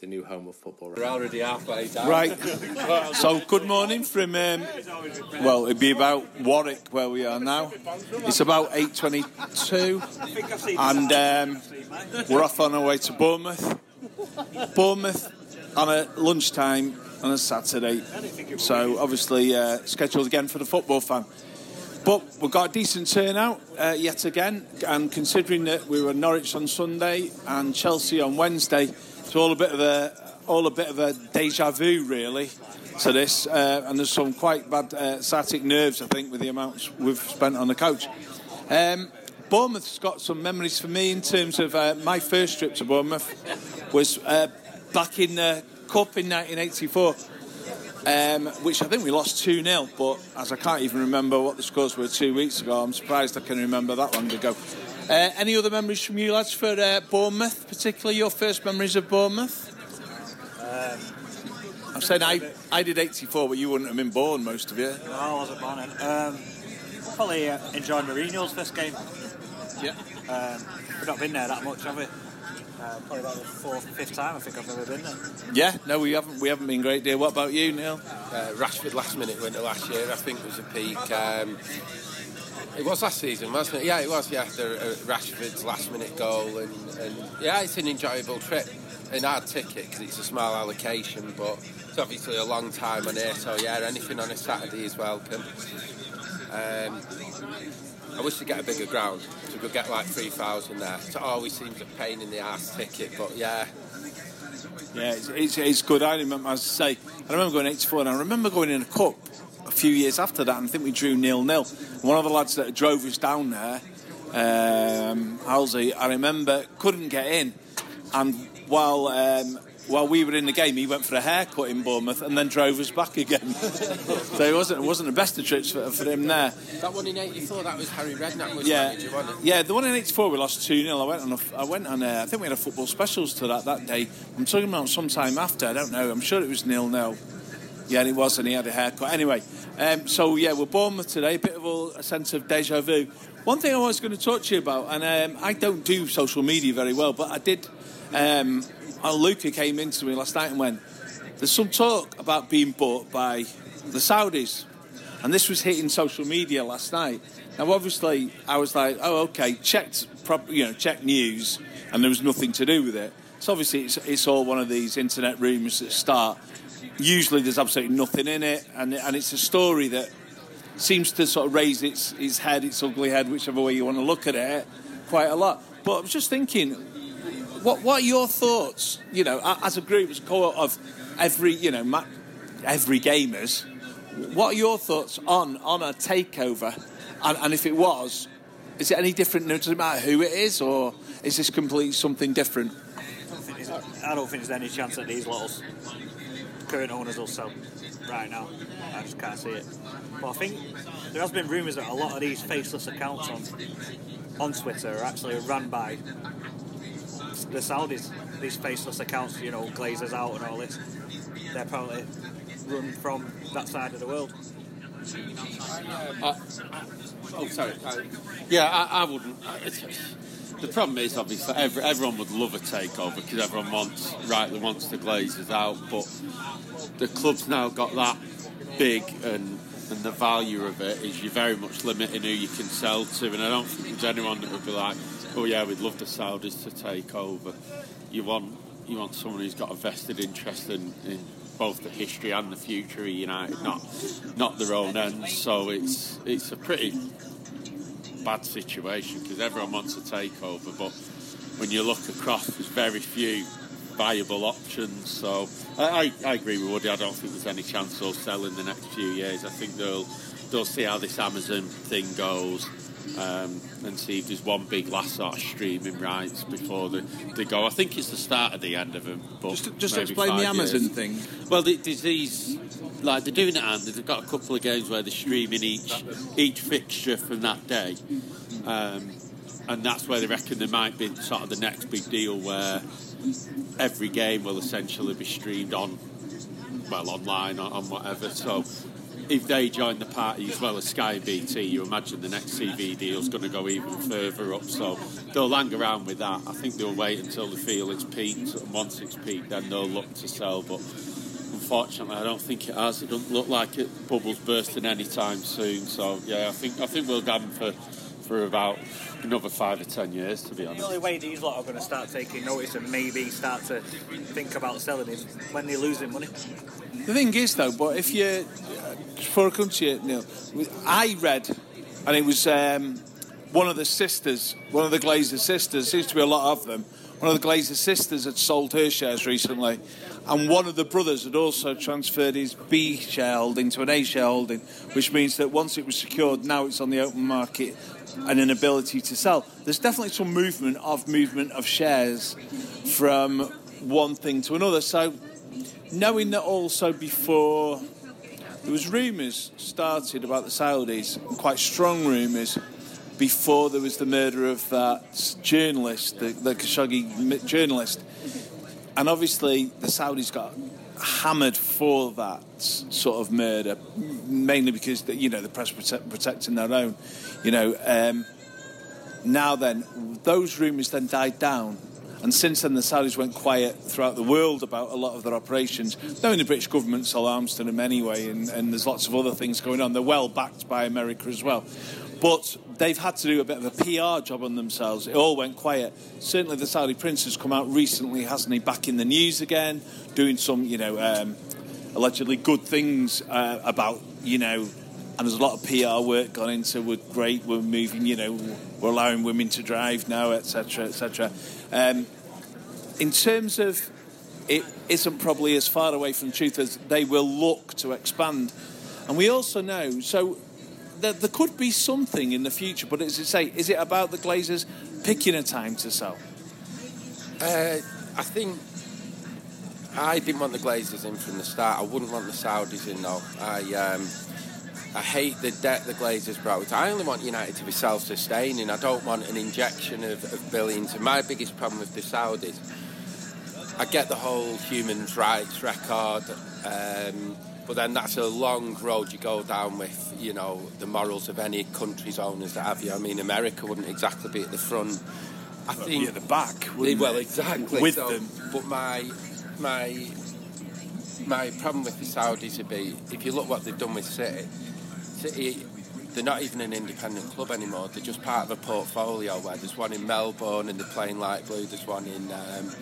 the new home of football. We're already halfway down. Right. so, good morning from, um, well, it'd be about Warwick where we are now. It's about 8.22 and um, we're off on our way to Bournemouth. Bournemouth on a lunchtime on a Saturday. So, obviously, uh, scheduled again for the football fan. But we've got a decent turnout uh, yet again, and considering that we were Norwich on Sunday and Chelsea on Wednesday, it's all a bit of a all a bit of a deja vu, really, to this. Uh, and there's some quite bad uh, static nerves, I think, with the amounts we've spent on the coach. Um, Bournemouth's got some memories for me in terms of uh, my first trip to Bournemouth was uh, back in the Cup in 1984 um, which I think we lost 2 0. But as I can't even remember what the scores were two weeks ago, I'm surprised I can remember that long ago. Uh, any other memories from you lads for uh, Bournemouth, particularly your first memories of Bournemouth? Um, I'm saying I, I did 84, but you wouldn't have been born, most of you. No, I wasn't born then. Um, probably uh, enjoyed Mourinho's first game. Yeah. Um, we've not been there that much, have we? Uh, probably about the fourth, fifth time I think I've ever been there. Yeah, no, we haven't. We haven't been great deal. What about you, Neil? Uh, Rashford last minute winter last year, I think was a peak. Um, it was last season, wasn't it? Yeah, it was. Yeah, the, uh, Rashford's last minute goal, and, and yeah, it's an enjoyable trip. An hard ticket because it's a small allocation, but it's obviously a long time on here. So yeah, anything on a Saturday is welcome. Um, I wish to get a bigger ground so we could get like 3,000 there. It always seems a pain in the ass ticket, but yeah. Yeah, it's, it's, it's good. I remember, as I say, I remember going 84 and I remember going in a cup a few years after that and I think we drew nil nil. One of the lads that drove us down there, um, Halsey, I remember couldn't get in and while um, while we were in the game, he went for a haircut in Bournemouth and then drove us back again. so it wasn't it wasn't the best of trips for, for him there. That one in '84, that was Harry Redknapp was Yeah, manager, wasn't it? yeah. The one in '84 we lost two 0 I went on. A, I went on. A, I think we had a football specials to that that day. I'm talking about sometime after. I don't know. I'm sure it was nil nil. Yeah, and it was, and he had a haircut. Anyway, um, so yeah, we're Bournemouth today. A bit of a, a sense of deja vu. One thing I was going to talk to you about, and um, I don't do social media very well, but I did. Um, Luca came into me last night and went, "There's some talk about being bought by the Saudis," and this was hitting social media last night. Now, obviously, I was like, "Oh, okay." Checked, you know, checked news, and there was nothing to do with it. So obviously, it's, it's all one of these internet rumours that start. Usually, there's absolutely nothing in it, and and it's a story that seems to sort of raise its its head, its ugly head, whichever way you want to look at it, quite a lot. But I was just thinking, what what are your thoughts? You know, as a group, as a cohort of every you know every gamers, what are your thoughts on on a takeover? And, and if it was, is it any different? Does it matter who it is, or is this completely something different? I don't think there's, any chance that these little current owners will sell right now. I just can't see it. But I think there has been rumours that a lot of these faceless accounts on on Twitter are actually run by the Saudis. These faceless accounts, you know, Glazers out and all this. They're probably run from that side of the world. Oh, sorry. Uh, yeah, I, I wouldn't. uh, the problem is, obviously, every, everyone would love a takeover because everyone wants, rightly wants the Glazers out, but the club's now got that big and and the value of it is you're very much limiting who you can sell to, and I don't think there's anyone that would be like, oh yeah, we'd love the Saudis to take over. You want you want someone who's got a vested interest in, in both the history and the future of United, not not their own ends. So it's it's a pretty bad situation because everyone wants a takeover, but when you look across, there's very few viable options. So I, I, I agree with Woody. I don't think there's any chance they'll sell in the next few years. I think they'll they'll see how this Amazon thing goes. Um, and see if there's one big last sort of streaming rights before they, they go. I think it's the start of the end of them. But Just, just explain the Amazon years. thing. Well, the- there's these like they're doing it, and they've got a couple of games where they're streaming each each fixture from that day, um, and that's where they reckon there might be sort of the next big deal where every game will essentially be streamed on, well, online or on whatever. So if they join the party as well as Sky BT, you imagine the next TV deal is going to go even further up. So they'll hang around with that. I think they'll wait until they feel it's peaked, and once it's peaked, then they'll look to sell. But unfortunately, I don't think it has. It doesn't look like it bubbles bursting anytime soon. So yeah, I think I think we'll them for for about another five or ten years, to be honest. The only way these lot are going to start taking notice and maybe start to think about selling is when they're losing money. The thing is, though, but if you, for a country, Neil, I read, and it was um, one of the sisters, one of the Glazer sisters, seems to be a lot of them. One of the Glazer sisters had sold her shares recently, and one of the brothers had also transferred his B shareholding to an A shareholding, which means that once it was secured, now it's on the open market and an ability to sell. There's definitely some movement of movement of shares from one thing to another. So knowing that also before there was rumours started about the Saudis, quite strong rumours, before there was the murder of that journalist, the, the Khashoggi journalist. And obviously the Saudis got hammered for that sort of murder, mainly because, the, you know, the press protect, protecting their own. You know, um, now then, those rumours then died down and since then, the Saudis went quiet throughout the world about a lot of their operations. Knowing the British government sold arms to them anyway, and, and there's lots of other things going on. They're well backed by America as well. But they've had to do a bit of a PR job on themselves. It all went quiet. Certainly, the Saudi prince has come out recently, hasn't he? Back in the news again, doing some, you know, um, allegedly good things uh, about, you know, and there's a lot of PR work gone into. We're great. We're moving. You know, we're allowing women to drive now, etc., etc. Um, in terms of it isn't probably as far away from truth as they will look to expand, and we also know so that there could be something in the future. But as I say, is it about the Glazers picking a time to sell? Uh, I think I didn't want the Glazers in from the start. I wouldn't want the Saudis in though. I um, I hate the debt the Glazers brought. I only want United to be self-sustaining. I don't want an injection of, of billions. And my biggest problem with the Saudis, I get the whole human rights record, um, but then that's a long road you go down with, you know, the morals of any country's owners that have you. I mean, America wouldn't exactly be at the front. I think at the back. Well, exactly. With so, them. But my my my problem with the Saudis would be if you look what they've done with City. City, they're not even an independent club anymore. They're just part of a portfolio where there's one in Melbourne and they're playing light blue. There's one in um,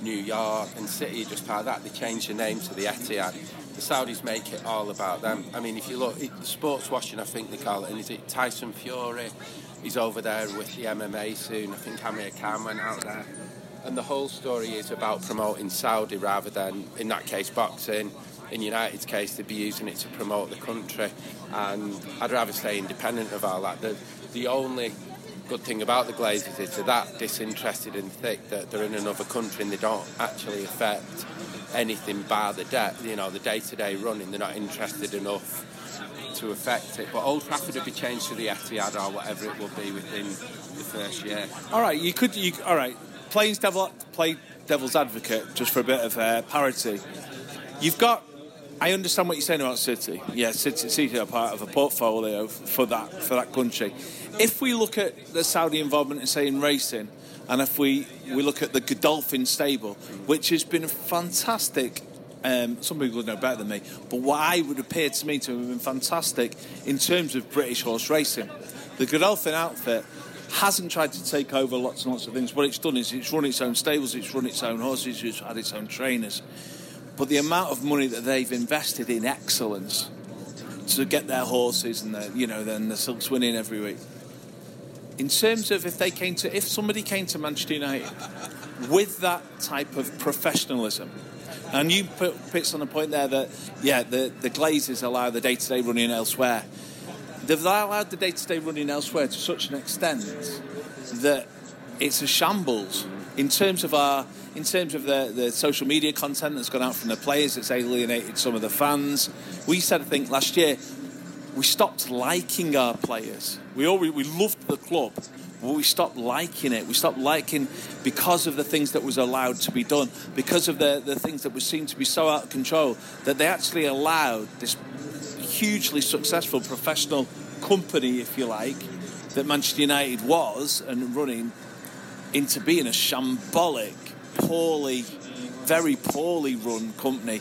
New York and City just part of that. They changed the name to the Etihad. The Saudis make it all about them. I mean, if you look, it, sports washing, I think they call it. And is it Tyson Fury? He's over there with the MMA soon. I think Amir Khan went out there. And the whole story is about promoting Saudi rather than, in that case, boxing in United's case, they'd be using it to promote the country. And I'd rather stay independent of all that. The, the only good thing about the Glazers is they're that disinterested and thick that they're in another country and they don't actually affect anything bar the debt. You know, the day-to-day running, they're not interested enough to affect it. But Old Trafford would be changed to the Etihad or whatever it will be within the first year. All right, you could. You, all right, playing devil, play devil's advocate just for a bit of uh, parity. You've got I understand what you're saying about City. Yeah, City, City are part of a portfolio for that for that country. If we look at the Saudi involvement in say in racing, and if we we look at the Godolphin stable, which has been fantastic. Um, some people know better than me, but what I would appear to me to have been fantastic in terms of British horse racing. The Godolphin outfit hasn't tried to take over lots and lots of things. What it's done is it's run its own stables, it's run its own horses, it's had its own trainers. But the amount of money that they've invested in excellence to get their horses and the, you know then the silks winning every week. In terms of if they came to if somebody came to Manchester United with that type of professionalism, and you put pits on the point there that yeah the the Glazers allow the day to day running elsewhere. They've allowed the day to day running elsewhere to such an extent that it's a shambles in terms of our in terms of the, the social media content that's gone out from the players that's alienated some of the fans. We said i think last year we stopped liking our players. We we loved the club but we stopped liking it. We stopped liking because of the things that was allowed to be done because of the, the things that were seen to be so out of control that they actually allowed this hugely successful professional company if you like that manchester united was and running into being a shambolic, poorly, very poorly run company.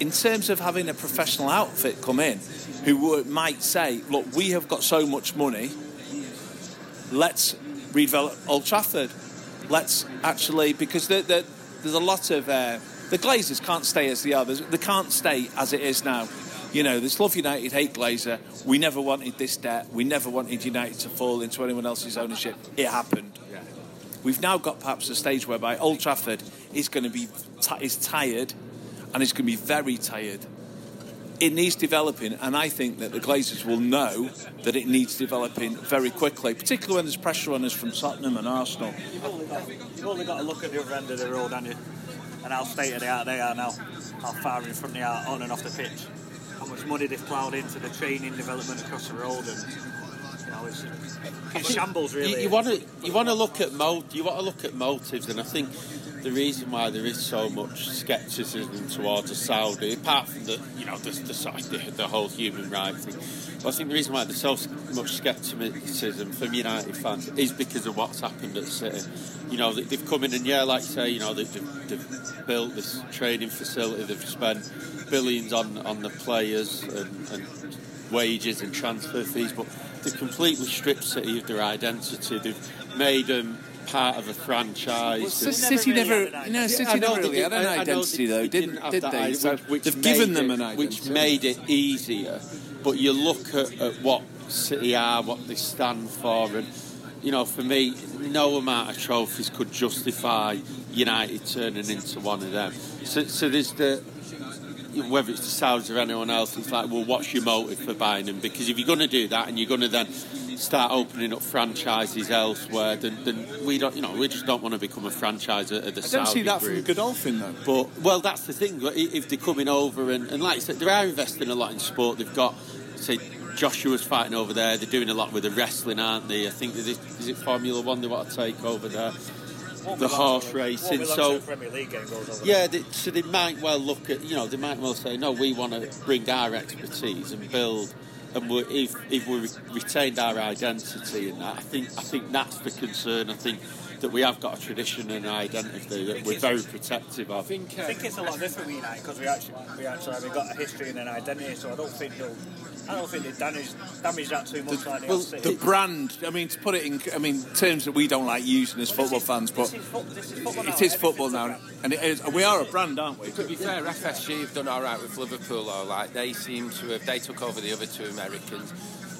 In terms of having a professional outfit come in, who might say, "Look, we have got so much money. Let's redevelop Old Trafford. Let's actually because the, the, there's a lot of uh, the Glazers can't stay as they are. There's, they can't stay as it is now. You know, this love United, hate Glazer. We never wanted this debt. We never wanted United to fall into anyone else's ownership. It happened. We've now got perhaps a stage whereby Old Trafford is going to be t- is tired, and it's going to be very tired. It needs developing, and I think that the Glazers will know that it needs developing very quickly, particularly when there's pressure on us from Tottenham and Arsenal. You've only got, you've only got to look at the other end of the road, haven't you? And how state of the art they are now, how far in front they are on and off the pitch, how much money they've ploughed into the training development across the road, and it's, it's shambles really. You, want to you want to look at mo- you want to look at motives, and I think the reason why there is so much scepticism towards a Saudi, apart from the you know the the, the, whole human rights thing, I think the reason why there's so much scepticism from United fans is because of what's happened at City. You know they- they've come in and yeah, like say, you know they- they've, they've built this training facility, they've spent billions on on the players and, and wages and transfer fees, but they've completely stripped City of their identity. They've made them part of a franchise. C- They've- City never never, really had no, identity. City I know never they really did- had an I- I identity, they though, didn't, have did they? idea, So which- which they've made given them it- an identity. Which made it easier. But you look at, at what City are, what they stand for, and you know, for me, no amount of trophies could justify United turning into one of them. So, so there's the whether it's the Saudis or anyone else, it's like, well, what's your motive for buying them? Because if you're going to do that and you're going to then start opening up franchises elsewhere, then, then we don't, you know, we just don't want to become a franchise of the I don't Saudi see that from. Godolphin, though. But well, that's the thing. If they're coming over and, and like I said, they are investing a lot in sport. They've got, say, Joshua's fighting over there. They're doing a lot with the wrestling, aren't they? I think that it- is it Formula One they want to take over there. The horse till- racing, won't be long so- till the Premier League game goes. Yeah, they, so they might well look at, you know, they might well say, no, we want to bring our expertise and build. And we if if we retained our identity in that, I think I think that's the concern. I think that we have got a tradition and an identity that we're very protective of. I think, I uh, think it's a lot different with United because we actually we actually have got a history and an identity. So I don't think they'll I don't think they damage damage that too much like they well. The brand, I mean, to put it in, I mean, terms that we don't like using as football fans, but This is fo- is football now. it is football now, and it is, we are a brand, aren't we? To be fair, FSG have done all right with Liverpool. Or like they seem to have, they took over the other two Americans.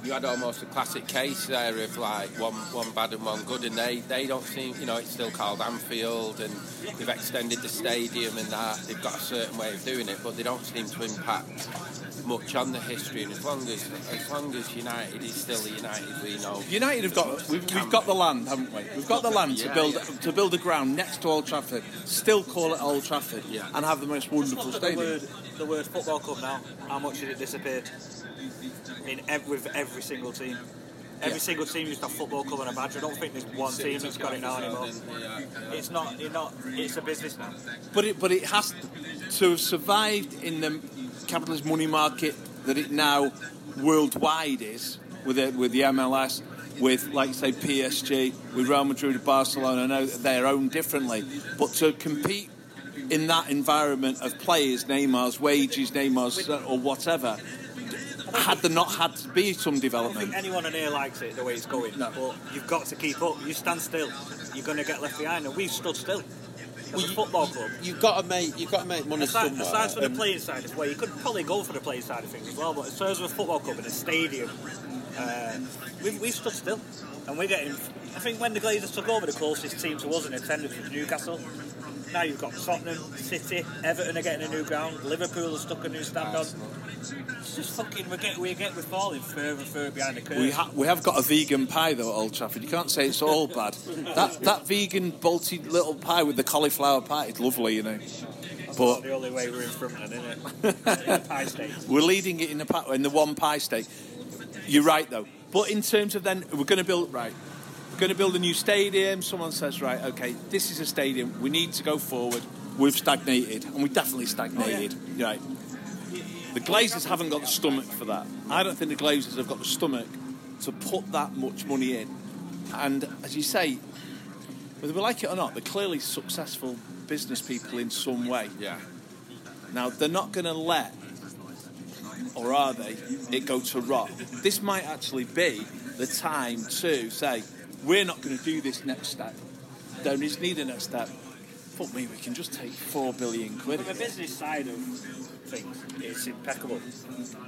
You had almost a classic case there of like one one bad and one good, and they they don't seem, you know, it's still called Anfield, and they've extended the stadium and that. They've got a certain way of doing it, but they don't seem to impact much on the history. And as long as as long as United is still the United we know. United have got we've, we've got the land, haven't we? We've got the land to build yeah. to build a ground next to Old Trafford, still call it Old Trafford, Yeah. and have the most wonderful Look at the stadium. word, the word football club now. How much has it disappeared in every, with every single team? Every Yeah. single team used have football club and a badge. I don't think there's one team that's got it now anymore. It's not. You're not. It's a business now. But it but it has to have survived in the capitalist money market that it now worldwide is with it with the MLS. With, like say, PSG, with Real Madrid, Barcelona, I know they're owned differently, but to compete in that environment of players, Neymar's wages, Neymar's uh, or whatever, had there not had to be some I don't development? think anyone in here likes it the way it's going. No. But you've got to keep up. You stand still, you're going to get left behind. And we've stood still. As a football club. You've got to make you've got to make money Aside, somewhere. aside from the playing side as well, you could probably go for the playing side of things as well. But in terms of a football club and a stadium, uh, we've, we've stood still, and we're getting. I think when the Glazers took over, the closest team to us in attendance was Newcastle. Now you've got Tottenham, City, Everton are getting a new ground, Liverpool are stuck a new stand on. It's just fucking we get we get we're falling further and further behind the curve. We, ha- we have got a vegan pie though at Old Trafford. You can't say it's all bad. That that vegan bolty little pie with the cauliflower pie is lovely, you know. But the only way we're in front, then, isn't it? In pie state. we're leading it in the pa- in the one pie steak. You're right though. But in terms of then, we're going to build right. We're going to build a new stadium. Someone says, right, okay, this is a stadium. We need to go forward. We've stagnated, and we definitely stagnated. Oh, right. The Glazers haven't got the stomach for that. I don't think the Glazers have got the stomach to put that much money in. And as you say, whether we like it or not, they're clearly successful business people in some way. Yeah. Now they're not going to let, or are they, it go to rot. This might actually be the time to say, we're not going to do this next step. Don't need a next step. Fuck me, we can just take four billion quid. From a business side of things, it's impeccable.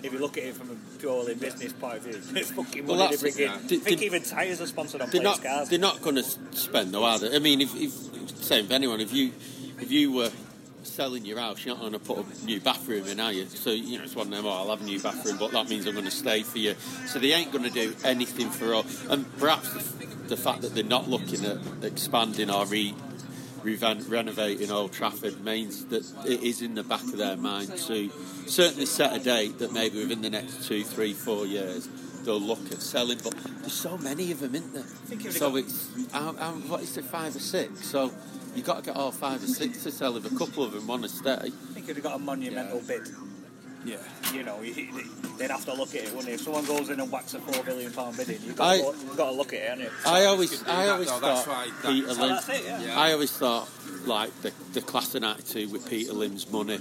If you look at it from a purely business point of view, it's fucking Well, money they that's- bring in. yeah. I Did- think did- even tyres are sponsored on They're players' not. cars. They're not going to spend though, are they? I mean, if, if same for anyone, if you if you were selling your house, you're not going to put a new bathroom in, are you? So you know, it's one of them. Oh, I'll have a new bathroom, but that means I'm going to stay for you. So they ain't going to do anything for us. And perhaps the, the fact that they're not looking at expanding or re. Revan- renovating Old Trafford means that it is in the back of their mind to certainly set a date that maybe within the next two, three, four years they'll look at selling. But there's so many of them, isn't there? if you've So got- it's um, um, what is it, five or six? So you've got to get all five or six to sell if a couple of them want to stay. I think if you've got a monumental bid, Yeah. you know, they'd have to look at it, wouldn't they? If someone goes in and whacks a four billion pound bidding, you've got, I- to, look- you've got to look at it, haven't you? I always, could do I that, always though, that's thought why that- Peter Lim. that's it, yeah. I always thought like the the class and attitude with Peter Lim's money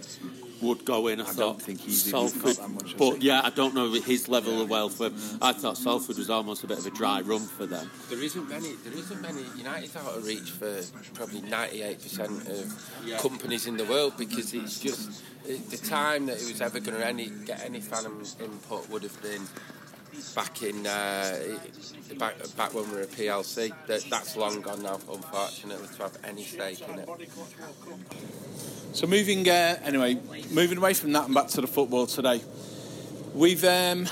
would go in. I, I thought don't think he's even got Salford, that much, but yeah, I don't know his level of wealth. But I thought Salford was almost a bit of a dry run for them. There isn't many. There isn't many. United's out of reach for probably ninety-eight percent of Yeah. companies in the world because it's just it, the time that it was ever going to any get any fan input would have been back in uh, back back when we were a PLC. That that's long gone now, unfortunately, to have any stake in it. So moving uh, anyway, moving away from that and back to the football today. We've um,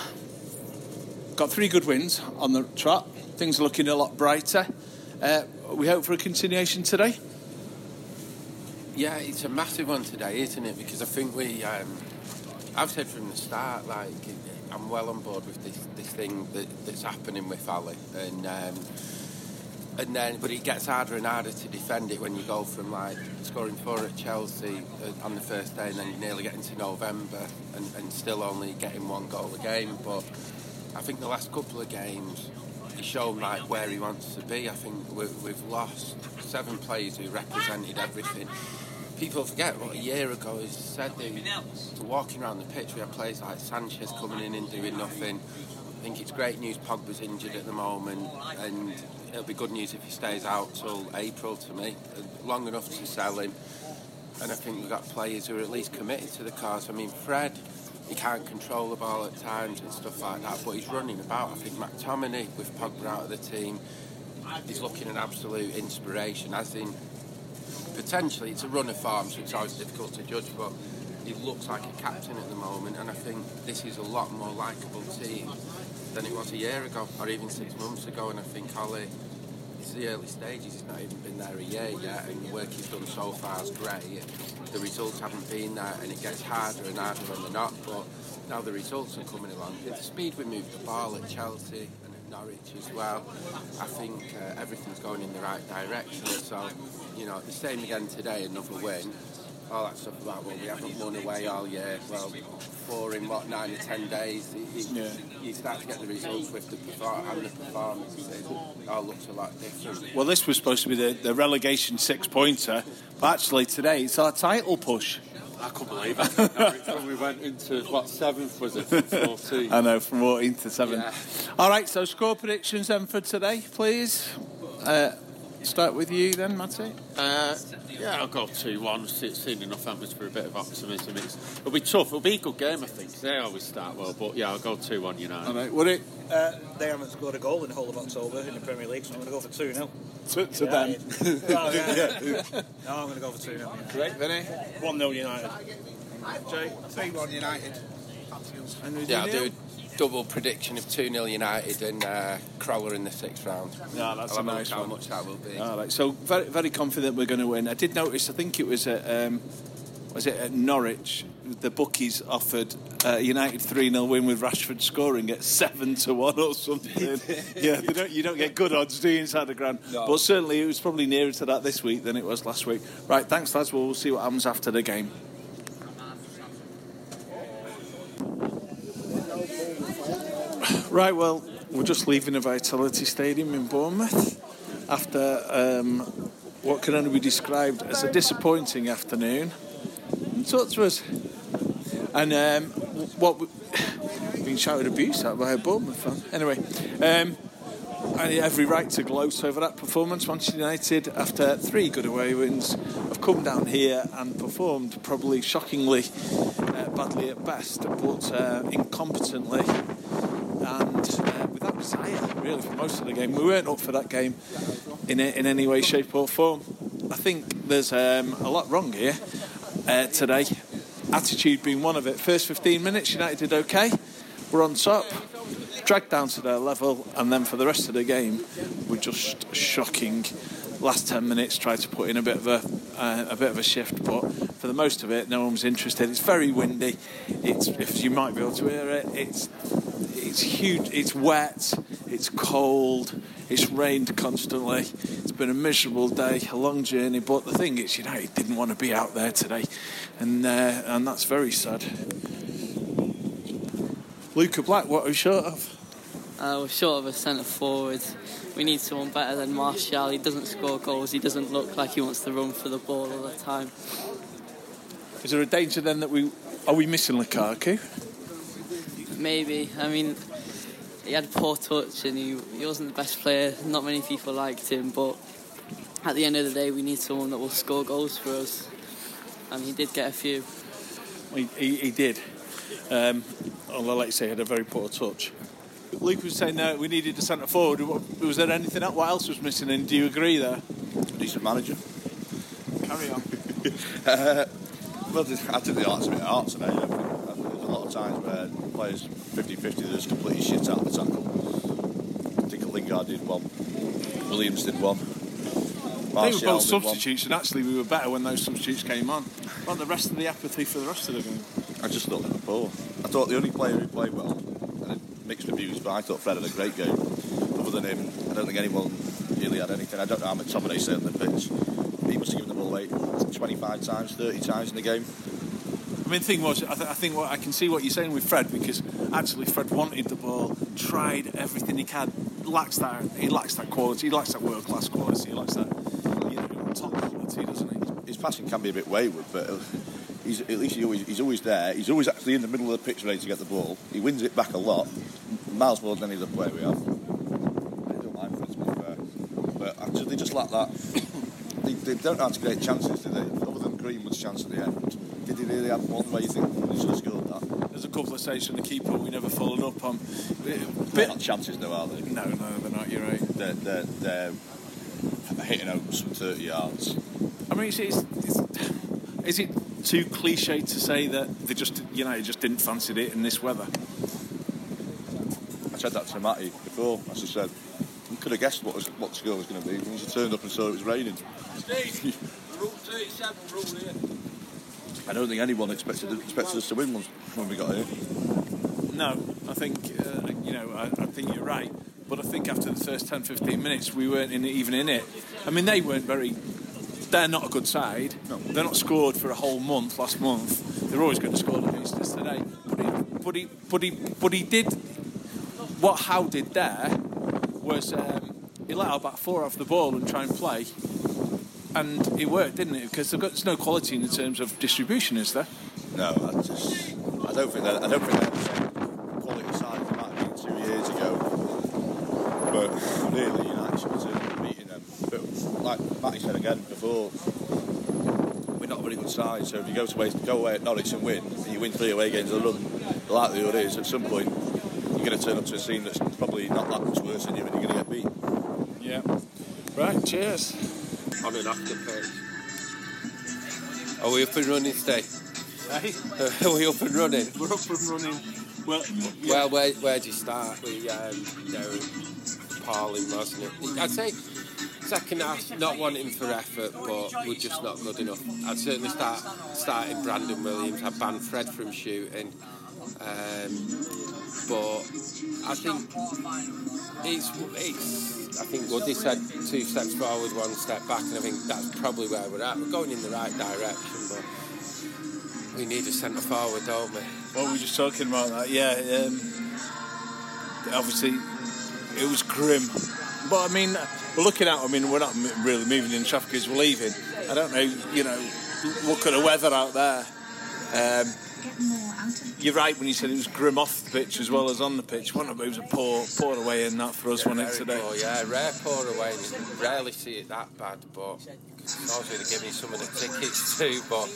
got three good wins on the trot. Things are looking a lot brighter. Uh, we hope for a continuation today. Yeah, it's a massive one today, isn't it? Because I think we, um, I've said from the start, like I'm well on board with this this thing that, that's happening with Ole, and um, and then but it gets harder and harder to defend it when you go from like scoring four at Chelsea uh, on the first day, and then you're nearly getting to November and, and still only getting one goal a game. But I think the last couple of games. He's shown like where he wants to be. I think we, we've lost seven players who represented everything people forget what a year ago he said they were walking around the pitch. We had players like Sanchez coming in and doing nothing. I think it's great news Pogba's injured at the moment and it'll be good news if he stays out till April to me long enough to sell him. And I think we've got players who are at least committed to the cause. I mean Fred he can't control the ball at times and stuff like that but he's running about. I think McTominay with Pogba out of the team he's looking an absolute inspiration as in potentially it's a run of form, so it's always difficult to judge. But he looks like a captain at the moment, and I think this is a lot more likeable team than it was a year ago, or even six months ago. And I think Ole, it's the early stages. He's not even been there a year yet, and the work he's done so far is great. The results haven't been there, and it gets harder and harder when they're not. But now the results are coming along. The speed we moved the ball at Chelsea Norwich as well, I think uh, everything's going in the right direction. So, you know, the same again today, another win. All that stuff about well, we haven't won away all year. Well, four in what nine or ten days. It, it, Yeah. You start to get the results with the perform- and the performances. It all looks a lot different. Well, this was supposed to be the, the relegation six pointer, but actually today it's our title push. I couldn't believe it. Time we went into what seventh was it? from 14. I know, from 14 to 7. Yeah. All right, so score predictions then for today, please. Uh, start with you then, Matty. Uh, yeah, I'll go 2 1. Seen enough happens for a bit of optimism. It's, it'll be tough. It'll be a good game, I think. They always start well, but yeah, I'll go 2 1 United. All right, would it Uh, they haven't scored a goal in the whole of October in the Premier League, so I'm going to go for 2 0. to, to them? Well, yeah. no, I'm going to go for 2 0. Great, Vinny. 1 0 United. Jay. 3 1 United. And Yeah, you, I'll do a double prediction of 2 0 United and uh, Crowler in the sixth round. Yeah, that's I'll a nice look how one. much that will be. All right, so very, very confident we're going to win. I did notice. I think it was at um, was it at Norwich. The bookies offered uh, United three 0 win with Rashford scoring at seven to one or something. yeah, they don't, you don't get good odds, do you, inside the ground? But certainly it was probably nearer to that this week than it was last week. Right, thanks, lads. We'll see what happens after the game. Right, well, we're just leaving the Vitality Stadium in Bournemouth after um, what can only be described as a disappointing afternoon. Talk to us. And um, what we, being shouted abuse at by a Bournemouth fan. Anyway, um, I had every right to gloat over that performance. Manchester United, after three good away wins, have come down here and performed probably shockingly uh, badly at best, but uh, incompetently uh, without desire, really, for most of the game. We weren't up for that game in, in any way, shape, or form. I think there's um, a lot wrong here uh, today. Attitude being one of it. First 15 minutes, United did okay. We're on top, dragged down to their level, and then for the rest of the game, we're just shocking. Last 10 minutes, tried to put in a bit of a uh, a bit of a shift, but for the most of it, no one was interested. It's very windy. It's if you might be able to hear it. It's it's huge. It's wet. It's cold. It's rained constantly. It's been a miserable day, a long journey. But the thing is, you know, he didn't want to be out there today, and uh, and that's very sad. Luca Black, what are we short of? Uh, we're short of a centre forward. We need someone better than Martial. He doesn't score goals. He doesn't look like he wants to run for the ball all the time. Is there a danger then that we are we missing Lukaku? Maybe. I mean, he had poor touch and he, he wasn't the best player. Not many people liked him, but at the end of the day, we need someone that will score goals for us. And he did get a few. He, he, he did. Um, although, like you say, he had a very poor touch. Luke was saying that we needed a centre forward. Was there anything else? What else was missing? And do you agree there? Decent manager. Carry on. Uh, well, I think the art's a bit art today. I think There's a lot of times where players 50-50 they just completely shit out of the tackle. I think Lingard did one. Williams did one. They were both one. substitutes, and actually we were better when those substitutes came on. Not the rest of the apathy for the rest of the game. I just thought they were poor. I thought the only player who played well, and mixed reviews, but I thought Fred had a great game. Other than him, I don't think anyone really had anything. I don't know how McTominay said on the pitch. He must have given the ball away 25 times, 30 times in the game. I mean, the thing was, I, th- I think what I can see what you're saying with Fred because actually Fred wanted the ball, tried everything he can. Lacks that. He lacks that quality. He lacks that world class quality. He lacks that you know, top quality, doesn't he? His passing can be a bit wayward, but uh, he's at least he always, he's always there. He's always actually in the middle of the pitch ready to get the ball. He wins it back a lot, miles more than any other player we have. I don't mind Fred to be fair, but actually they just lack that. They, don't have great chances, do they? Other than Greenwood's chance at the end, did he really have one where you think he should have scored that? There's a couple of saves from the keeper we never followed up on. Bit, not chances though, are they? no, no, they're not. You're right. They're, they're, they're hitting out from 30 yards. I mean, it's, it's, it's, is it too cliche to say that they just, you know, just didn't fancy it in this weather? I said that to Matty before. As I said, you could have guessed what was what the score was going to be when you turned up and saw it was raining. I don't think anyone expected expected us to win once when we got here. No, I think uh, you know. I, I think you're right, but I think after the first 10, 15 minutes, we weren't in even in it. I mean, they weren't very. They're not a good side. No. They're not scored for a whole month last month. They're always going to score against us today. But he, but he, but he, but he did. What Howe did there was um, he let our back four off the ball and try and play, and it worked, didn't it? Because there's no quality in terms of distribution, is there? No, I just I don't think that I don't think they're the quality side they might have been two years ago. But really, United have been beating them. Um, but like Matty said again before. We're not a very good side, so if you go to away, go away at Norwich and win, and you win three away games in a run, the likelihood is at some point you're going to turn up to a scene that's probably not that much worse than you, and you're going to get beat. Yeah. Right. Cheers. On and after pitch. Are we up and running, Steve? Hey, Are we up and running? we're up and running. Well, Well, where where do you start? We um, you know, Parling, wasn't it? I'd say second half, not wanting for effort, but we're just not good enough. I'd certainly start starting Brandon Williams. I banned Fred from shooting, um, but I think it's it's. I think Woody said two steps forward, one step back, and I think that's probably where we're at. We're going in the right direction, but we need a centre forward, don't we? Well, we were just talking about that. Yeah, um, obviously it was grim, but I mean, looking out. I mean, we're not really moving in traffic because we're leaving. I don't know. You know, look at the weather out there. Um, you're right when you said it was grim off the pitch as well as on the pitch. Wasn't it? It was a poor, poor away in that for us, wasn't it today? poor, yeah, rare poor away. You rarely see it that bad, but obviously they're giving some of the tickets too. But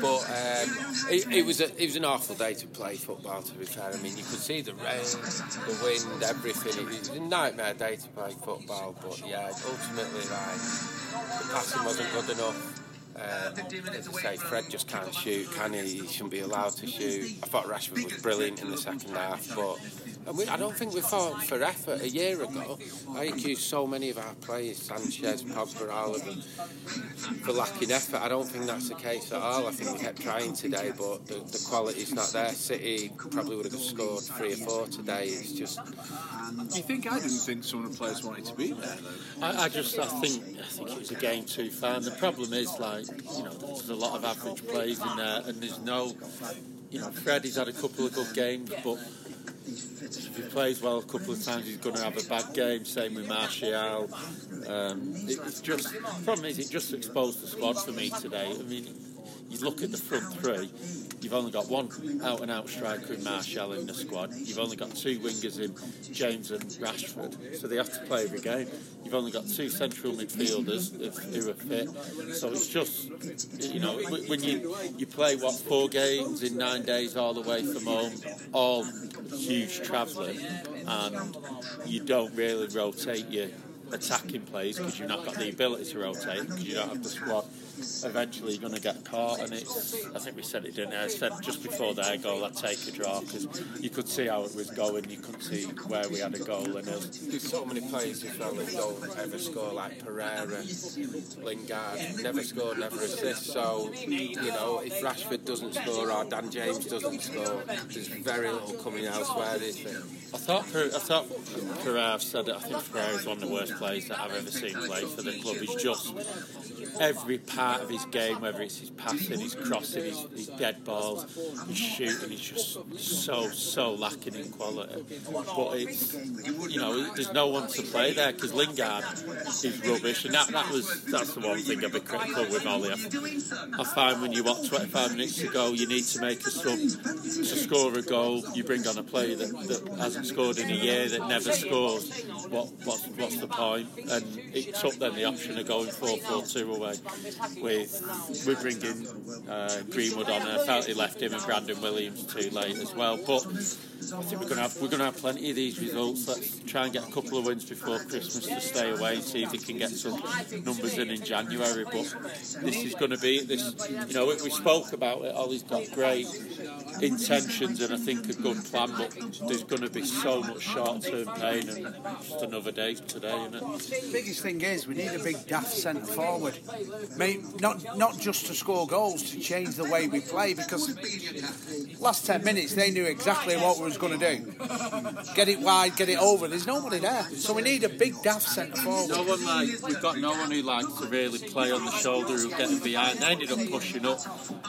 but um, it, it was a, it was an awful day to play football. To be fair, I mean you could see the rain, the wind, everything. It was a nightmare day to play football. But yeah, ultimately like the passing wasn't good enough. Um, as I say, Fred just can't shoot, can he? He shouldn't be allowed to shoot. I thought Rashford was brilliant in the second half, but and we, I don't think we fought for effort a year ago. I accused so many of our players, Sanchez, Pogba, all of them, for lacking effort. I don't think that's the case at all. I think we kept trying today, but the, the quality's not there. City probably would have scored three or four today. It's just Do you think I didn't think some of the players wanted to be there though? I, I just I think I think it was a game too far. And the problem is like you know there's a lot of average players in there, and there's no you know Freddie's had a couple of good games, but if he plays well a couple of times, he's going to have a bad game. Same with Martial. Um, it's just problem is it just exposed the squad for me today. I mean, you look at the front three. You've only got one out and out striker in Martial in the squad. You've only got two wingers in James and Rashford, so they have to play every game. You've only got two central midfielders who are fit. So it's just, you know, when you you play what four games in nine days all the way from home, all huge travelling, and you don't really rotate your attacking plays because you've not got the ability to rotate because you don't have the squad. Eventually, you're going to get caught, and it's. I think we said it, didn't I? I said just before their goal, I'd take a draw because you could see how it was going. You could see where we had a goal, and. There's so many players as well that don't ever score, like Pereira, Lingard, never scored, never assist. So, you know, if Rashford doesn't score or Dan James doesn't score, there's very little coming elsewhere, is there? I thought Per- I thought Pereira said it. I think Pereira is one of the worst players that I've ever seen play for the club. He's just every part of his game, whether it's his passing, his crossing, his, his dead balls, his shooting, he's just so so lacking in quality. But it's you know there's no one to play there because Lingard is rubbish, and that, that was that's the one thing I'd be critical with Ole. I, I find when you watch 25 minutes to go, you need to make a sub to score a goal. You bring on a player that, that hasn't scored in a year, that never scores. What what's, what's the point? And it took then the option of going 4-4-2 away with bringing uh, Greenwood on. And I felt he left him and Brandon Williams too late as well, but. I think we're going to have we're going to have plenty of these results. Let's try and get a couple of wins before Christmas to stay away and see if we can get some numbers in in January. But this is going to be this. You know, we, spoke about it. Ole's got great intentions and I think a good plan, but there's going to be so much short-term pain and just another day today, isn't it? biggest thing is we need a big daft centre forward. Not not just to score goals, to change the way we play. Because last ten minutes they knew exactly what we was going to do. Get it wide, get it over. There's nobody there, so we need a big daft centre forward. No one like we've got no one who likes to really play on the shoulder who get it behind. They ended up pushing up,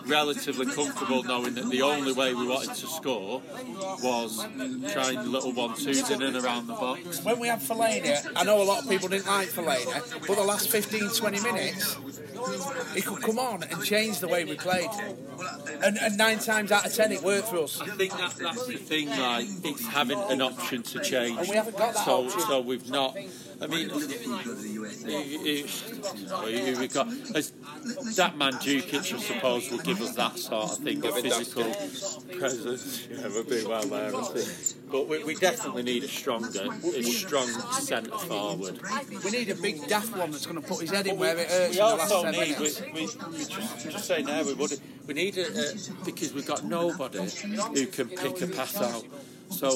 relatively comfortable, knowing that the only way we wanted to score was trying little one twos in and around the box. When we had Fellaini, I know a lot of people didn't like Fellaini, but the last 15, 20 minutes, he could come on and change the way we played. And, and nine times out of ten, it worked for us. I think that, that's the thing, like it's having an option to change. And we haven't got that so, option. so we've not. I mean, who- who we got as that man Dukic, I suppose, will give us that sort of thing, a physical presence. Yeah, we'll be well there. I think. But we, we definitely need a stronger, a strong centre forward. We need a big daft one that's going to put his head in where it hurts We in the last also need, we, we, we just, saying there, we, would, we need a, because we've got nobody who can pick a pass out. So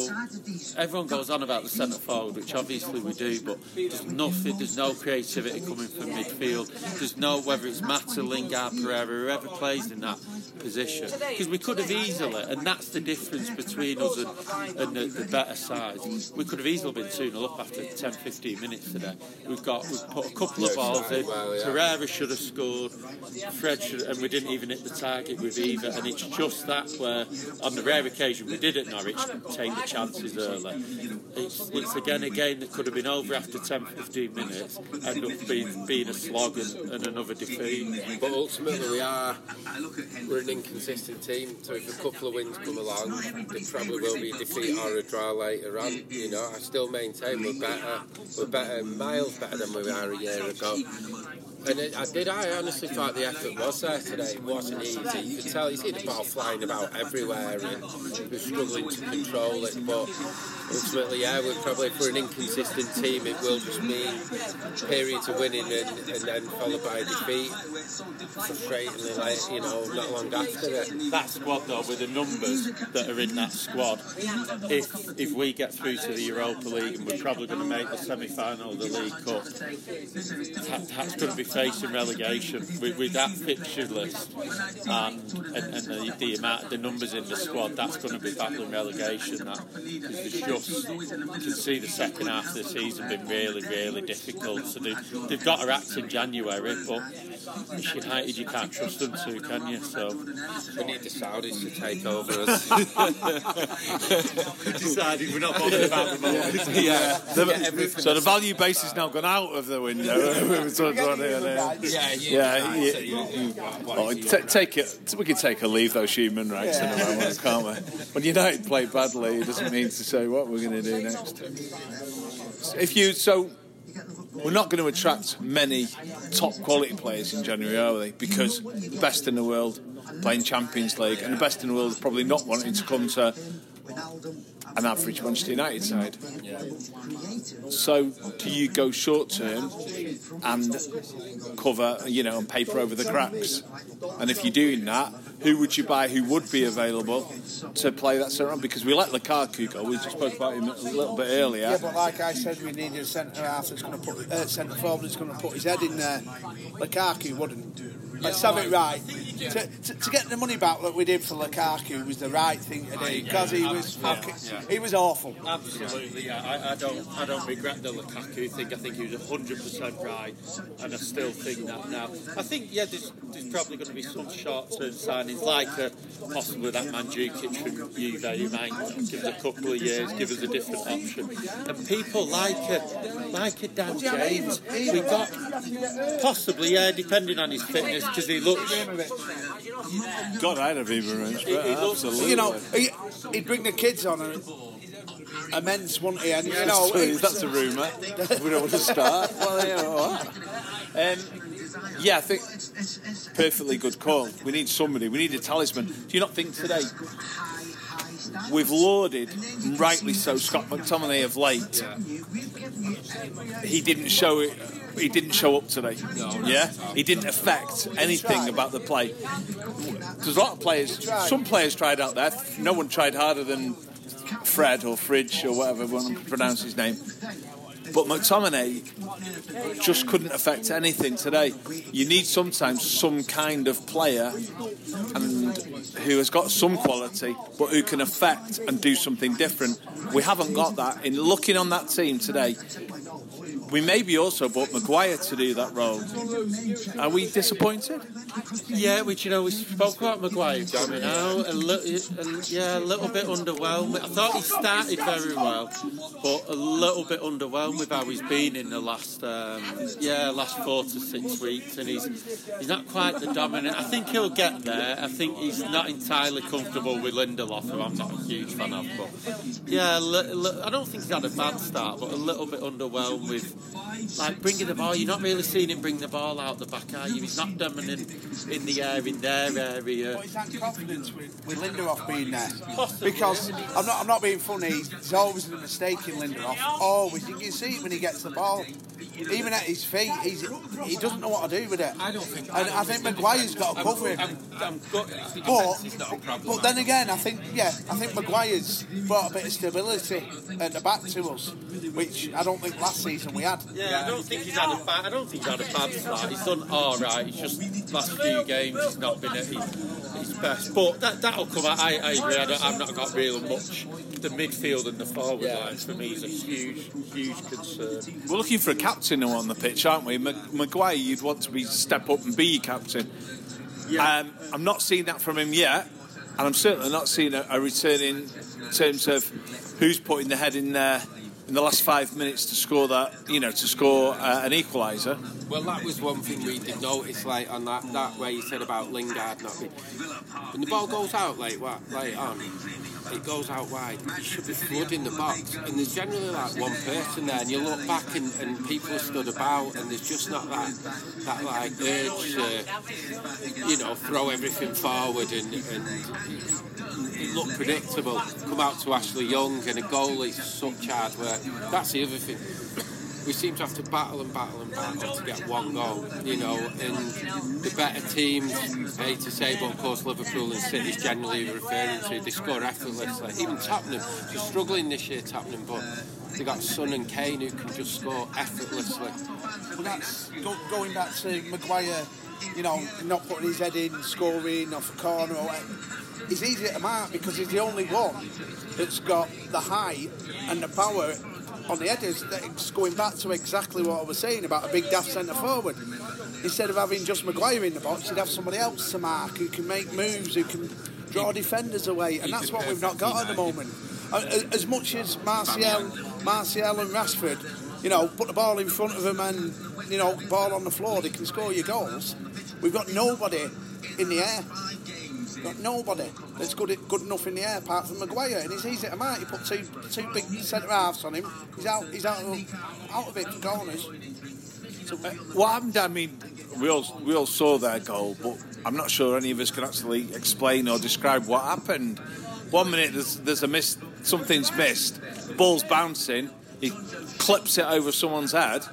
everyone goes on about the centre forward, which obviously we do, but there's nothing, there's no creativity coming from midfield. There's no, whether it's Mata, Lingard, Pereira, whoever plays in that position. Because we could have easily, and that's the difference between us and, and the, the better side, we could have easily been 2 0 up after 10 15 minutes today. We've got, we've put a couple of balls in. Pereira should have scored, Fred should, and we didn't even hit the target with either. And it's just that where, on the rare occasion we did at Norwich, take the chances early. It's, it's again a game that could have been over after 10 15 minutes, end up being, being a slog and, and another defeat. But ultimately, we are we're an inconsistent team. So if a couple of wins come along, there probably will be a defeat or a draw later on. You know, I still maintain we're better. We're better, miles better than we were a year ago. And it, I did. I honestly thought the effort was there today. It wasn't easy. You could tell. You see the ball flying about everywhere, and we're struggling to control it. But ultimately, yeah, we're probably for an inconsistent team, it will just mean periods of winning and, and then followed by defeat. Frustratingly, late, you know, not long after that. Squad though with the numbers that are in that squad if if we get through to the Europa League and we're probably going to make the semi-final of the League Cup that, that's going to be facing relegation with, with that fixture list and, and, and the, the amount the numbers in the squad that's going to be battling relegation that because just you can see the second half of the season been really really difficult. So they, they've got to act in January but it's United you can't trust them to can you so We need the Saudis to take over us. decided we're not bothered about them all. Yeah. To so the value base has now gone out of the window. we were talking about it earlier. Yeah, Yeah, yeah. Oh, t- take it. We can take a leave those human rights in a moment, can't we? When United play badly, it doesn't mean to say what we're going to do next. If you so, we're not going to attract many top quality players in January, are we? Because the best in the world playing Champions League, and the best in the world probably not wanting to come to an average Manchester United side. So, do you go short term and cover, you know, and paper over the cracks? And if you're doing that, who would you buy who would be available to play that centre? Because we let Lukaku go. We spoke about him a little bit earlier. Yeah, but like I said, we needed a centre half that's going to put uh, centre forward that's going to put his head in there. Lukaku wouldn't. Let's have it right. To, to, to get the money back that we did for Lukaku was the right thing to do because he was fucking, he was awful. Absolutely, yeah. I, I don't, I don't regret the Lukaku thing. I think he was hundred percent right, and I still think that now. I think yeah, there's, there's probably going to be some short-term signings, like uh, possibly that Mandzukic from Juve, who might give us a couple of years, give us a different option, and people like a, like a Dan James. We got possibly yeah, depending on his fitness, because he looks. God, I'd have even arranged He- he looks- Absolutely. You know, he, he'd bring the kids on and immense, wouldn't he? And you know, that's, that's a rumour. we don't want to start. Well, yeah, all right. Um, yeah, I think perfectly good call. We need somebody. We need a talisman. Do you not think today we've lauded, rightly so, Scott McTominay of late? He didn't show it. He didn't show up today. Yeah, he didn't affect anything about the play. There's a lot of players. Some players tried out there. No one tried harder than Fred or Fridge or whatever to pronounce his name. But McTominay just couldn't affect anything today. You need sometimes some kind of player and who has got some quality, but who can affect and do something different. We haven't got that. In looking on that team today, we maybe also bought Maguire to do that role. Are we disappointed? Yeah, which you know we spoke about Maguire coming out yeah, a little bit underwhelmed. I thought he started very well, but a little bit underwhelmed with how he's been in the last, um, yeah, last four to six weeks, and he's he's not quite the dominant. I think he'll get there. I think he's not entirely comfortable with Lindelof, who I'm not a huge fan of, but yeah, I don't think he's had a bad start, but a little bit underwhelmed with like bringing the ball. You're not really seeing him bring the ball out the back, are you? He's not dominant in the air in their area. But is that confidence with, with Lindelof being there? Because I'm not, I'm not being funny. There's always a mistake in Lindelof. Always, you can see it when he gets the ball. Even at his feet, he's, he doesn't know what to do with it. I don't think. And I think Maguire's got to cover him. I'm, I'm good. But, defence is not a problem. but then again, I think yeah, I think Maguire's brought a bit of stability at the back to us, which I don't think last season we had. Yeah, I don't think he's had a bad. I don't think he's had a bad start. He's done all right. He's just last few games he's not been at his, his best. But that that'll come. out. I, I agree. I don't, I've not got real much. The midfield and the forward line for me is a huge, huge concern. We're looking for a captain now on the pitch, aren't we? Mag- Maguire, you'd want to be step up and be your captain. Um, I'm not seeing that from him yet, and I'm certainly not seeing a, a return in terms of who's putting the head in there in the last five minutes to score that, you know, to score uh, an equaliser. Well, that was one thing we did notice, like on that that way you said about Lingard not being. When the ball goes out like what, like on, it goes out wide. It should be flooding the box, and there's generally like one person there, and you look back and, and people are stood about, and there's just not that that like urge to, you know, throw everything forward and. and predictable. Come out to Ashley Young and a goal is such hard work. That's the other thing. We seem to have to battle and battle and battle to get one goal, you know, and the better teams, hate to say, but of course Liverpool and City is generally referring to, they score effortlessly. Even Tottenham, they're struggling this year, Tottenham, but they got Son and Kane who can just score effortlessly. But that's go, going back to Maguire, you know, not putting his head in, scoring off a corner. Or whatever. It's easy to mark because he's the only one that's got the height and the power on the headers. That's going back to exactly what I was saying about a big daft centre forward. Instead of having just Maguire in the box, you'd have somebody else to mark who can make moves, who can draw defenders away, and that's what we've not got at the moment. As much as Martial, Martial and Rashford, you know, put the ball in front of them and you know, ball on the floor, they can score your goals. We've got nobody in the air. Got nobody that's good good enough in the air apart from Maguire, and he's easy to mark. You put two two big centre halves on him, he's out he's out of, out of it for corners. So, uh, what happened? I mean, we all we all saw their goal, but I'm not sure any of us can actually explain or describe what happened. One minute there's there's a miss, something's missed, ball's bouncing, he clips it over someone's head,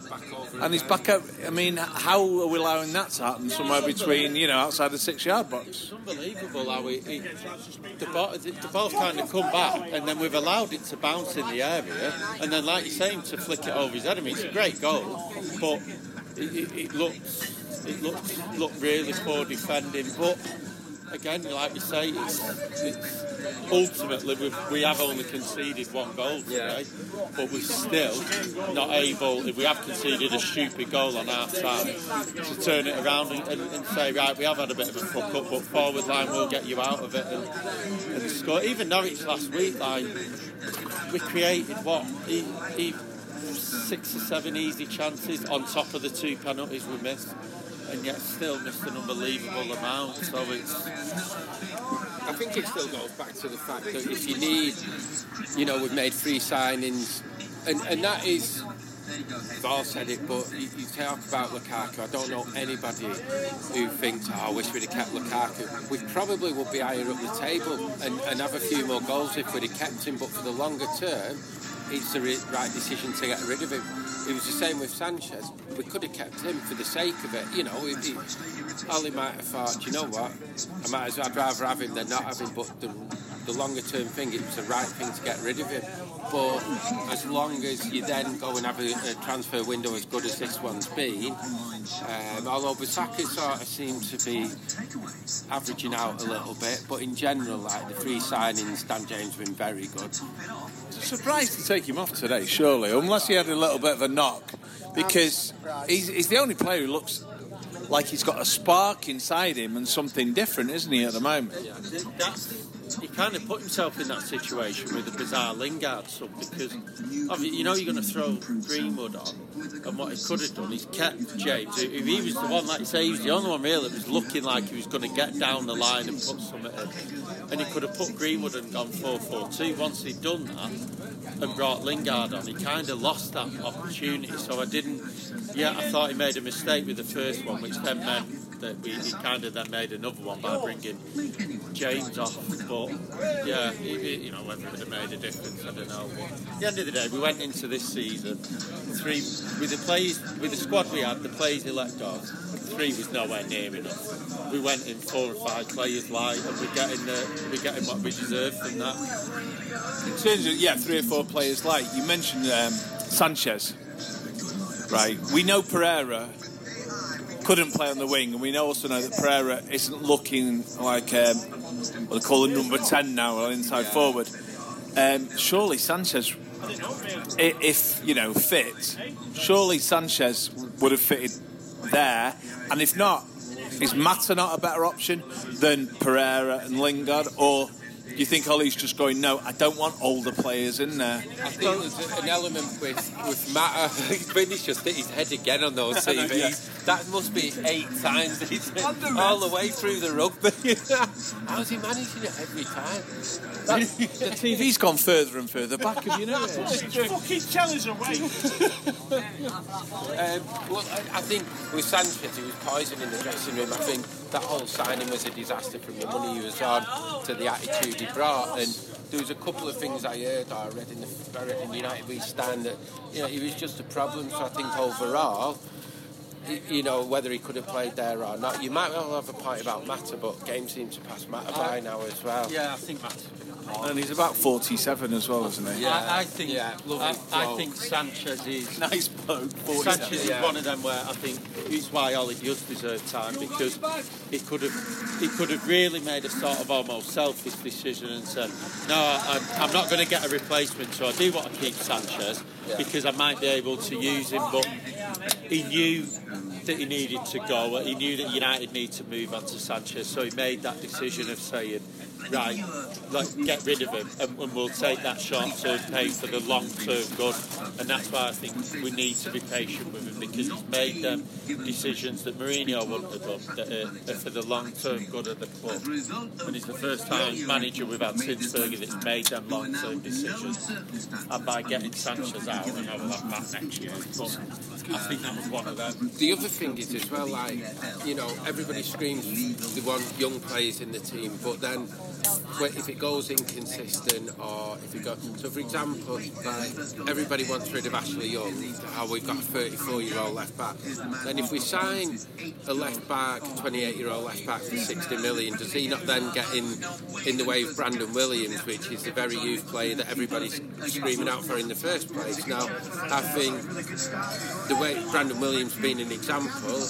and he's back up. I mean, how are we allowing that to happen somewhere between you know outside the six yard box? It's unbelievable how he, he, the, ball, the, ball's kind of come back, and then we've allowed it to bounce in the area, and then, like you're saying, to flick it over his head. I mean, it's a great goal, but it, it, it looks it looks looked really poor defending. But again, like you say, it's, it's ultimately we've, we have only conceded one goal today, but we're still not able. If we have conceded a stupid goal on our side, to turn it around and, and, and say, right, we have had a bit of a fuck up, but forward line will get you out of it and, and score. Even Norwich last week, like we created what he, he, six or seven easy chances on top of the two penalties we missed. And yet, still missed an unbelievable amount. So it's I think it still goes back to the fact that if you need, you know, we've made three signings, and, and that is, I've all said it, but you, you talk about Lukaku, I don't know anybody who thinks, oh, I wish we'd have kept Lukaku. We probably would be higher up the table and, and have a few more goals if we'd have kept him, but for the longer term, it's the right decision to get rid of him. It was the same with Sanchez. We could have kept him for the sake of it. You know, he, Ole might have thought, you know what, I might as well, I'd rather have him than not have him. But the, the longer term thing, it was the right thing to get rid of him. But as long as you then go and have a, a transfer window as good as this one's been, um, although Bissaka sort of seemed to be averaging out a little bit, but in general, like the three signings, Dan James have been very good. Surprised to take him off today, surely, unless he had a little bit of a knock. because he's, he's the only player who looks like he's got a spark inside him and something different, isn't he, at the moment? That's, he kind of put himself in that situation with the bizarre Lingard sub because you know you're going to throw Greenwood on, and what he could have done is kept James. If he was the one, like you say, he was the only one really that was looking like he was going to get down the line and put something in, and he could have put Greenwood and gone 4-4-2. Once he'd done that and brought Lingard on, he kind of lost that opportunity. So I didn't. Yeah, I thought he made a mistake with the first one, which then meant that we, he kind of then made another one by bringing James off. But yeah, he, you know whether it would have made a difference, I don't know. But at the end of the day, we went into this season three with the plays with the squad we had, the players he let go. Three was nowhere near enough. We went in four or five players light, and we're getting the, we're getting what we deserve from that. In terms of yeah, three or four players light, you mentioned um, Sanchez, right? We know Pereira couldn't play on the wing, and we also know that Pereira isn't looking like um, what they call a number 10 now, or inside yeah. forward. Um, surely Sanchez, if you know fit, surely Sanchez would have fitted there, and if not, is Mata not a better option than Pereira and Lingard, or do you think Ole's just going, no, I don't want older players in there? I think there's an element with, with Mata. Vinny's just hit his head again on those TVs. yeah. That must be eight times he's all the way through the rugby. How's he managing it every time? the TV's gone further and further back, have you noticed? fucking tell us away. um, well, I, I, think with Sanchez, he was poisoning the dressing room. I think that whole signing was a disaster from the money he was on to the attitude he brought. And there was a couple of things I heard I read in the in United We Stand that you know he was just a problem. So I think overall you know, whether he could have played there or not. You might well have a point about Mata, but games seem to pass Mata by uh, now as well. Yeah, I think Mata's and he's about 47 as well, isn't he? Yeah, I, I think. Yeah, I, I, think Sanchez is nice bloke. Sanchez yeah. is one of them where I think it's why Ole does deserve time because he could have he could have really made a sort of almost selfish decision and said, no, I, am not going to get a replacement, so I do want to keep Sanchez yeah. because I might be able to use him, but he knew that he needed to go. He knew that United needed to move on to Sanchez, so he made that decision of saying right, like get rid of him, and, and we'll take that short-term pain for the long-term good. And that's why I think we need to be patient with him because he's made them decisions that Mourinho wouldn't have done that are, are for the long-term good of the club. And he's the first time manager we've had since Fergie that's made them long-term decisions. And by getting Sanchez out, and I'll have Matt next year, but I think that was one of them. The other thing is as well, like you know, everybody screams they want young players in the team, but then if it goes inconsistent or if it goes. So, for example, like everybody wants rid of Ashley Young, how we've got a 34 year old left back. Then, if we sign a left back, 28 year old left back for 60 million, does he not then get in in the way of Brandon Williams, which is the very youth player that everybody's screaming out for in the first place? Now, I think the way Brandon Williams being an example,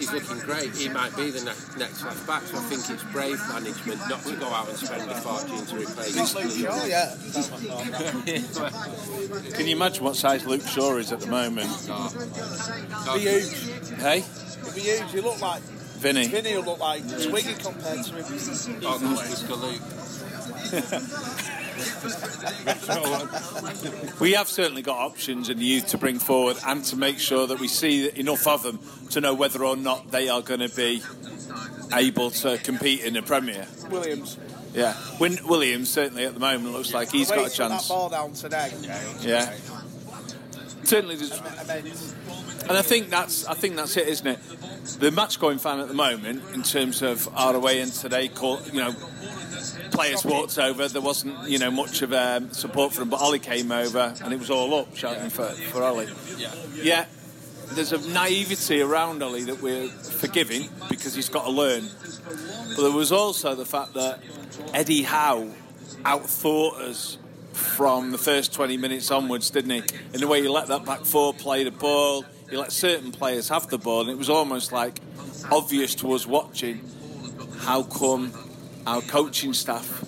he's looking great. He might be the ne- next left back. So I think it's brave management not to go out and spend a fortune to replace Luke Shaw. Yeah. Can you imagine what size Luke Shaw is at the moment? No. Be huge. Hey. He'll be huge. He look like Vinny. Vinny will look like Twiggy compared to him. Oh, Mr. Luke. we have certainly got options in the youth to bring forward and to make sure that we see enough of them to know whether or not they are going to be able to compete in the Premier. Williams. Yeah, Win- Williams certainly at the moment looks like he's got a chance. That ball down today. Yeah, certainly. And I think that's I think that's it, isn't it? The match going fan at the moment in terms of ROA and today, call, you know, players walked over. There wasn't, you know, much of um, support for him, but Ole came over and it was all up shouting yeah. for, for Ole. Yeah. yeah. There's a naivety around Ole that we're forgiving because he's got to learn. But there was also the fact that Eddie Howe outthought us from the first 20 minutes onwards, didn't he? In the way he let that back four play the ball, he let certain players have the ball, and it was almost like obvious to us watching how come our coaching staff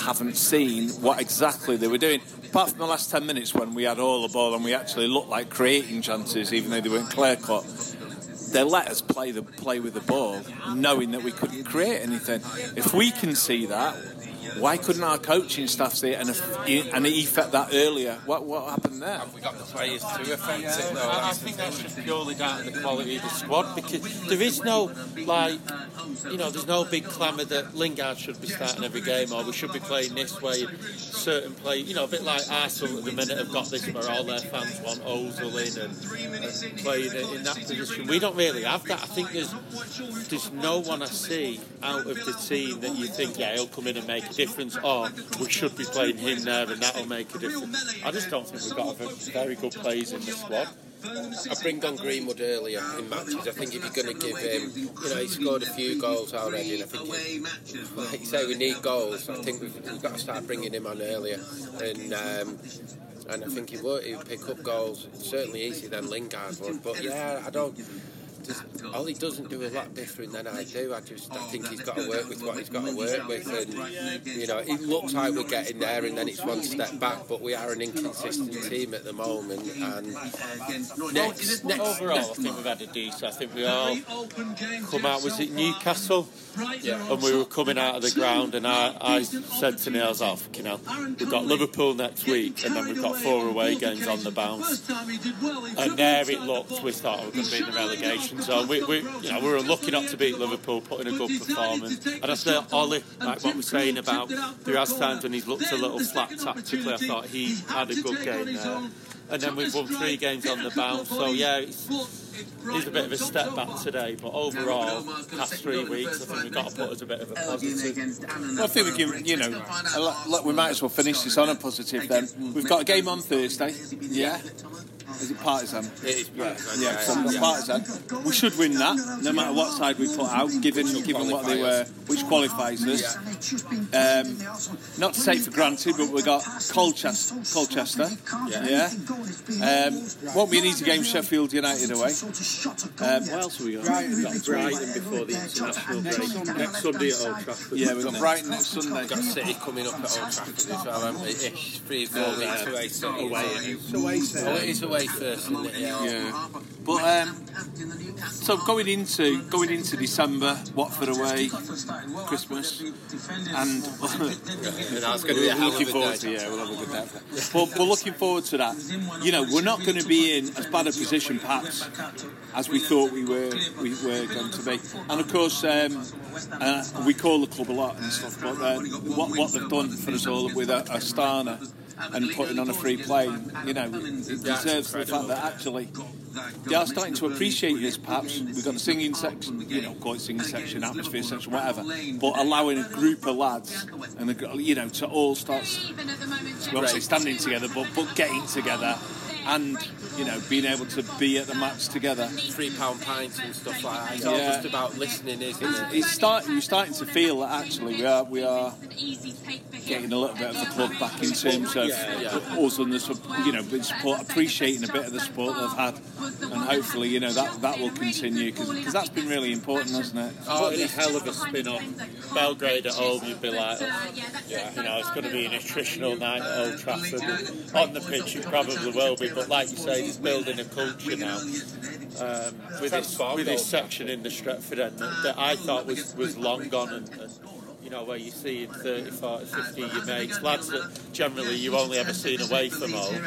haven't seen what exactly they were doing. Apart from the last 10 minutes when we had all the ball and we actually looked like creating chances, even though they weren't clear cut, they let us play the play with the ball, knowing that we couldn't create anything. If we can see that, why couldn't our coaching staff see it and, and effect that earlier? What what happened there? Have we got the players to affect it? though? I, I think that's just purely down to the quality of the squad because there is no like you know there's no big clamour that Lingard should be starting every game or we should be playing this way certain play you know a bit like Arsenal at the minute have got this where all their fans want Ozil in and, and playing in that position we don't really have that I think there's there's no one I see out of the team that you think yeah he'll come in and make a difference or we should be playing him there and that'll make a difference I just don't think we've got very good players in the squad I bring on Greenwood earlier in matches. I think if you're going to give him, you know, he scored a few goals already, and I think, like you say, we need goals. I think we've, we've got to start bringing him on earlier, and um, and I think he would. He would pick up goals certainly easier than Lingard would. But yeah, I don't. Just, all he doesn't do a lot different than I do. I just I think he's got to work with what he's got to work with, and you know it looks like we're getting there, and then it's one step back. But we are an inconsistent team at the moment, and next, next Overall, I think we've had a decent. I think we all come out. Was it Newcastle? Yeah. And we were coming out of the ground, and I, I said to Niels, "Oh, you know, we've got Liverpool next week, and then we've got four away games on the bounce." And there it looked. We thought we were going to be in the relegation zone. We, we, you know, we were lucky not to beat Liverpool, putting a good performance. And I said, Ole, like what we're saying about, there has times when he's looked a little flat tactically. I thought he had a good game there. And then we've won three games on the bounce. So yeah, it's, it's a bit of a step back today, but overall, past three weeks, I think we've got to put as a bit of a positive. Well, I think we can, you know, lot, look, we might as well finish this on a positive then. We've got a game on Thursday. Yeah. Is it Partizan? It is Partizan, Yeah, yeah, so we've yeah. got Partizan. We should win that, no matter what side we put out, given given what they were, which qualifies us. Um, not to take for granted, but we've got Colchester. Colchester. Yeah. Um, won't be an easy game, Sheffield United away. Um, What else have we got? We've got Brighton before the international break. Next Sunday at Old Trafford. yeah, we've got Brighton next Sunday. We've got City coming up at Old Trafford as well, haven't we? Ish, three, four weeks away. City. Away. It's away, sir. Oh, it is away first, isn't it? Yeah. But um, so going into going into December, Watford away, Christmas, and That's going to be a we're looking forward to yeah, we'll have a good day. But we're looking forward to that. You know, we're not going to be in as bad a position perhaps as we thought we were we were going to be. And of course, um, uh, we call the club a lot and stuff, but uh, what what they've done for us all with a, Astana and putting on a free plane, you know, it deserves the fact that actually they are starting to appreciate this. Perhaps we've got the singing section, you know, call it singing section, atmosphere section, whatever, but allowing a group of lads and a, you know to all start well, say standing together, but but getting together and you know being able to be at the match together. Three pound pints and stuff like that. It's all just about listening, isn't It's, it? it's starting. You're starting to feel that actually we are we are getting a little bit of the club back in terms of Yeah, yeah. us and the you know the support, appreciating a bit of the support they've had, and hopefully you know that that will continue because that's been really important, hasn't it? Oh, it's a hell of a spin off. Belgrade at home. You'd be like, oh, yeah, you know, it's going to be an attritional night at Old Trafford. On the pitch, it probably will be, but like you say, he's building a culture now. Um, with this with this section in the Stretford end that, that I thought was, was long gone and, and know where you see in 30, 40, 50 your mates, lads that generally you only ever seen away from home,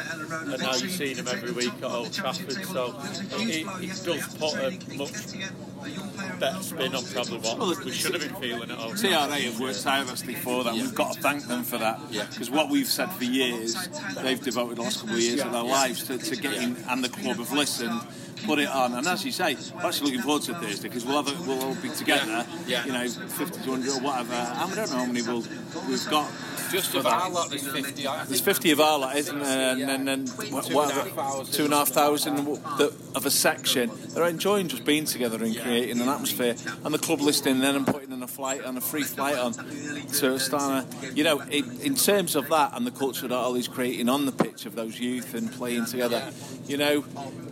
and now you've seen them every week at Old Trafford. So it, it does put a much better spin on probably what we should have been feeling at Old TRA have worked tirelessly for that. We've got to thank them for that. Because what we've said for years, they've devoted the last couple of years of their lives to, to getting, and the club have listened, put it on. And as you say, I'm actually looking forward to Thursday because we'll have a, we'll all be together. Yeah. You know, 50 to 100 or whatever. And I don't know how many we'll, we've got. Just of our lot, there's 50. There's 50 of our lot, isn't there? And then, then what, and what, two and a half thousand of a section. They're enjoying just being together and creating an atmosphere. And the club listening then and putting in a flight and a free flight on to Astana. You know, in, in terms of that and the culture that Ole's creating on the pitch of those youth and playing together, you know,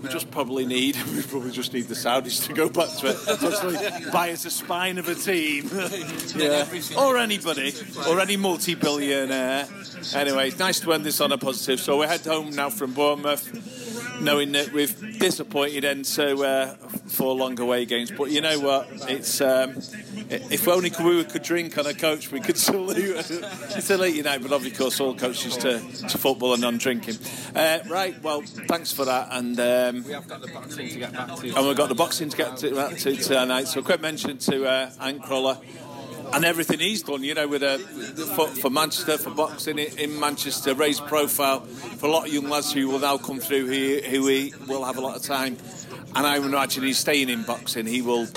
we just probably need we probably just need the Saudis to go back to it. Buy us a spine of a team. yeah. Or anybody. Or any multi billion millionaire. Anyway, it's nice to end this on a positive. So we head home now from Bournemouth, knowing that we've disappointed into uh, four long away games. But you know what? It's um, if only we could drink on a coach, we could salute salute United. But of course, all coaches to, to football and non-drinking. Uh, right. Well, thanks for that. And um, We have got the boxing to get back to. and we've got the boxing to get to, back to tonight. So, a quick mention to uh, Ant Crolla and everything he's done, you know, with uh, for, for Manchester, for boxing in, Manchester, raised profile for a lot of young lads who will now come through here, who he will have a lot of time. And I imagine he's staying in boxing. He will,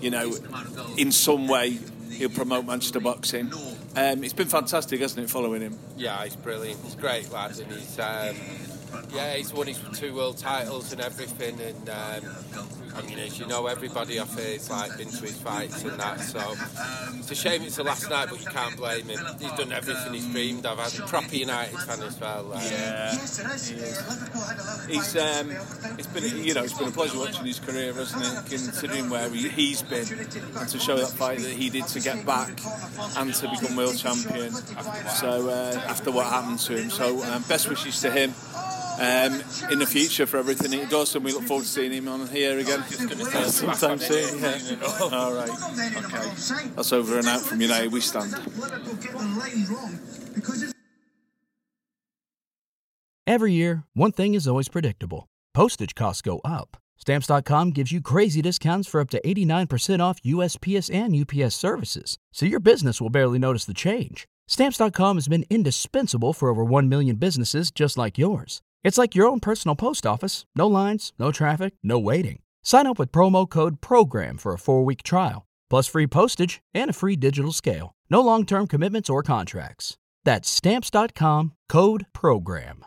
you know, in some way, he'll promote Manchester boxing. Um, it's been fantastic, hasn't it, following him? Yeah, he's brilliant. He's great lad, and he's um, yeah, he's won his two world titles and everything. And um, I mean, as you know, everybody off here has like been to his fights and that. So it's a shame it's the last night, but you can't blame him. He's done everything he's dreamed of. As a proper United fan as well. Um, Yeah, he's um, it's been you know it's been a pleasure watching his career, hasn't it? Considering where he, he's been and to show that fight that he did to get back and to become world champion. So uh, after what happened to him, so um, best wishes to him. Um, in the future for everything he does, and we look forward to seeing him on here again sometime soon. Yeah. All right, okay. That's over and out from United. We stand. Every year, one thing is always predictable postage costs go up. Stamps.com gives you crazy discounts for up to 89% off USPS and UPS services, so your business will barely notice the change. Stamps.com has been indispensable for over 1 million businesses just like yours. It's like your own personal post office no lines, no traffic, no waiting. Sign up with promo code PROGRAM for a four week trial, plus free postage and a free digital scale. No long term commitments or contracts. That's Stamps.com code PROGRAM.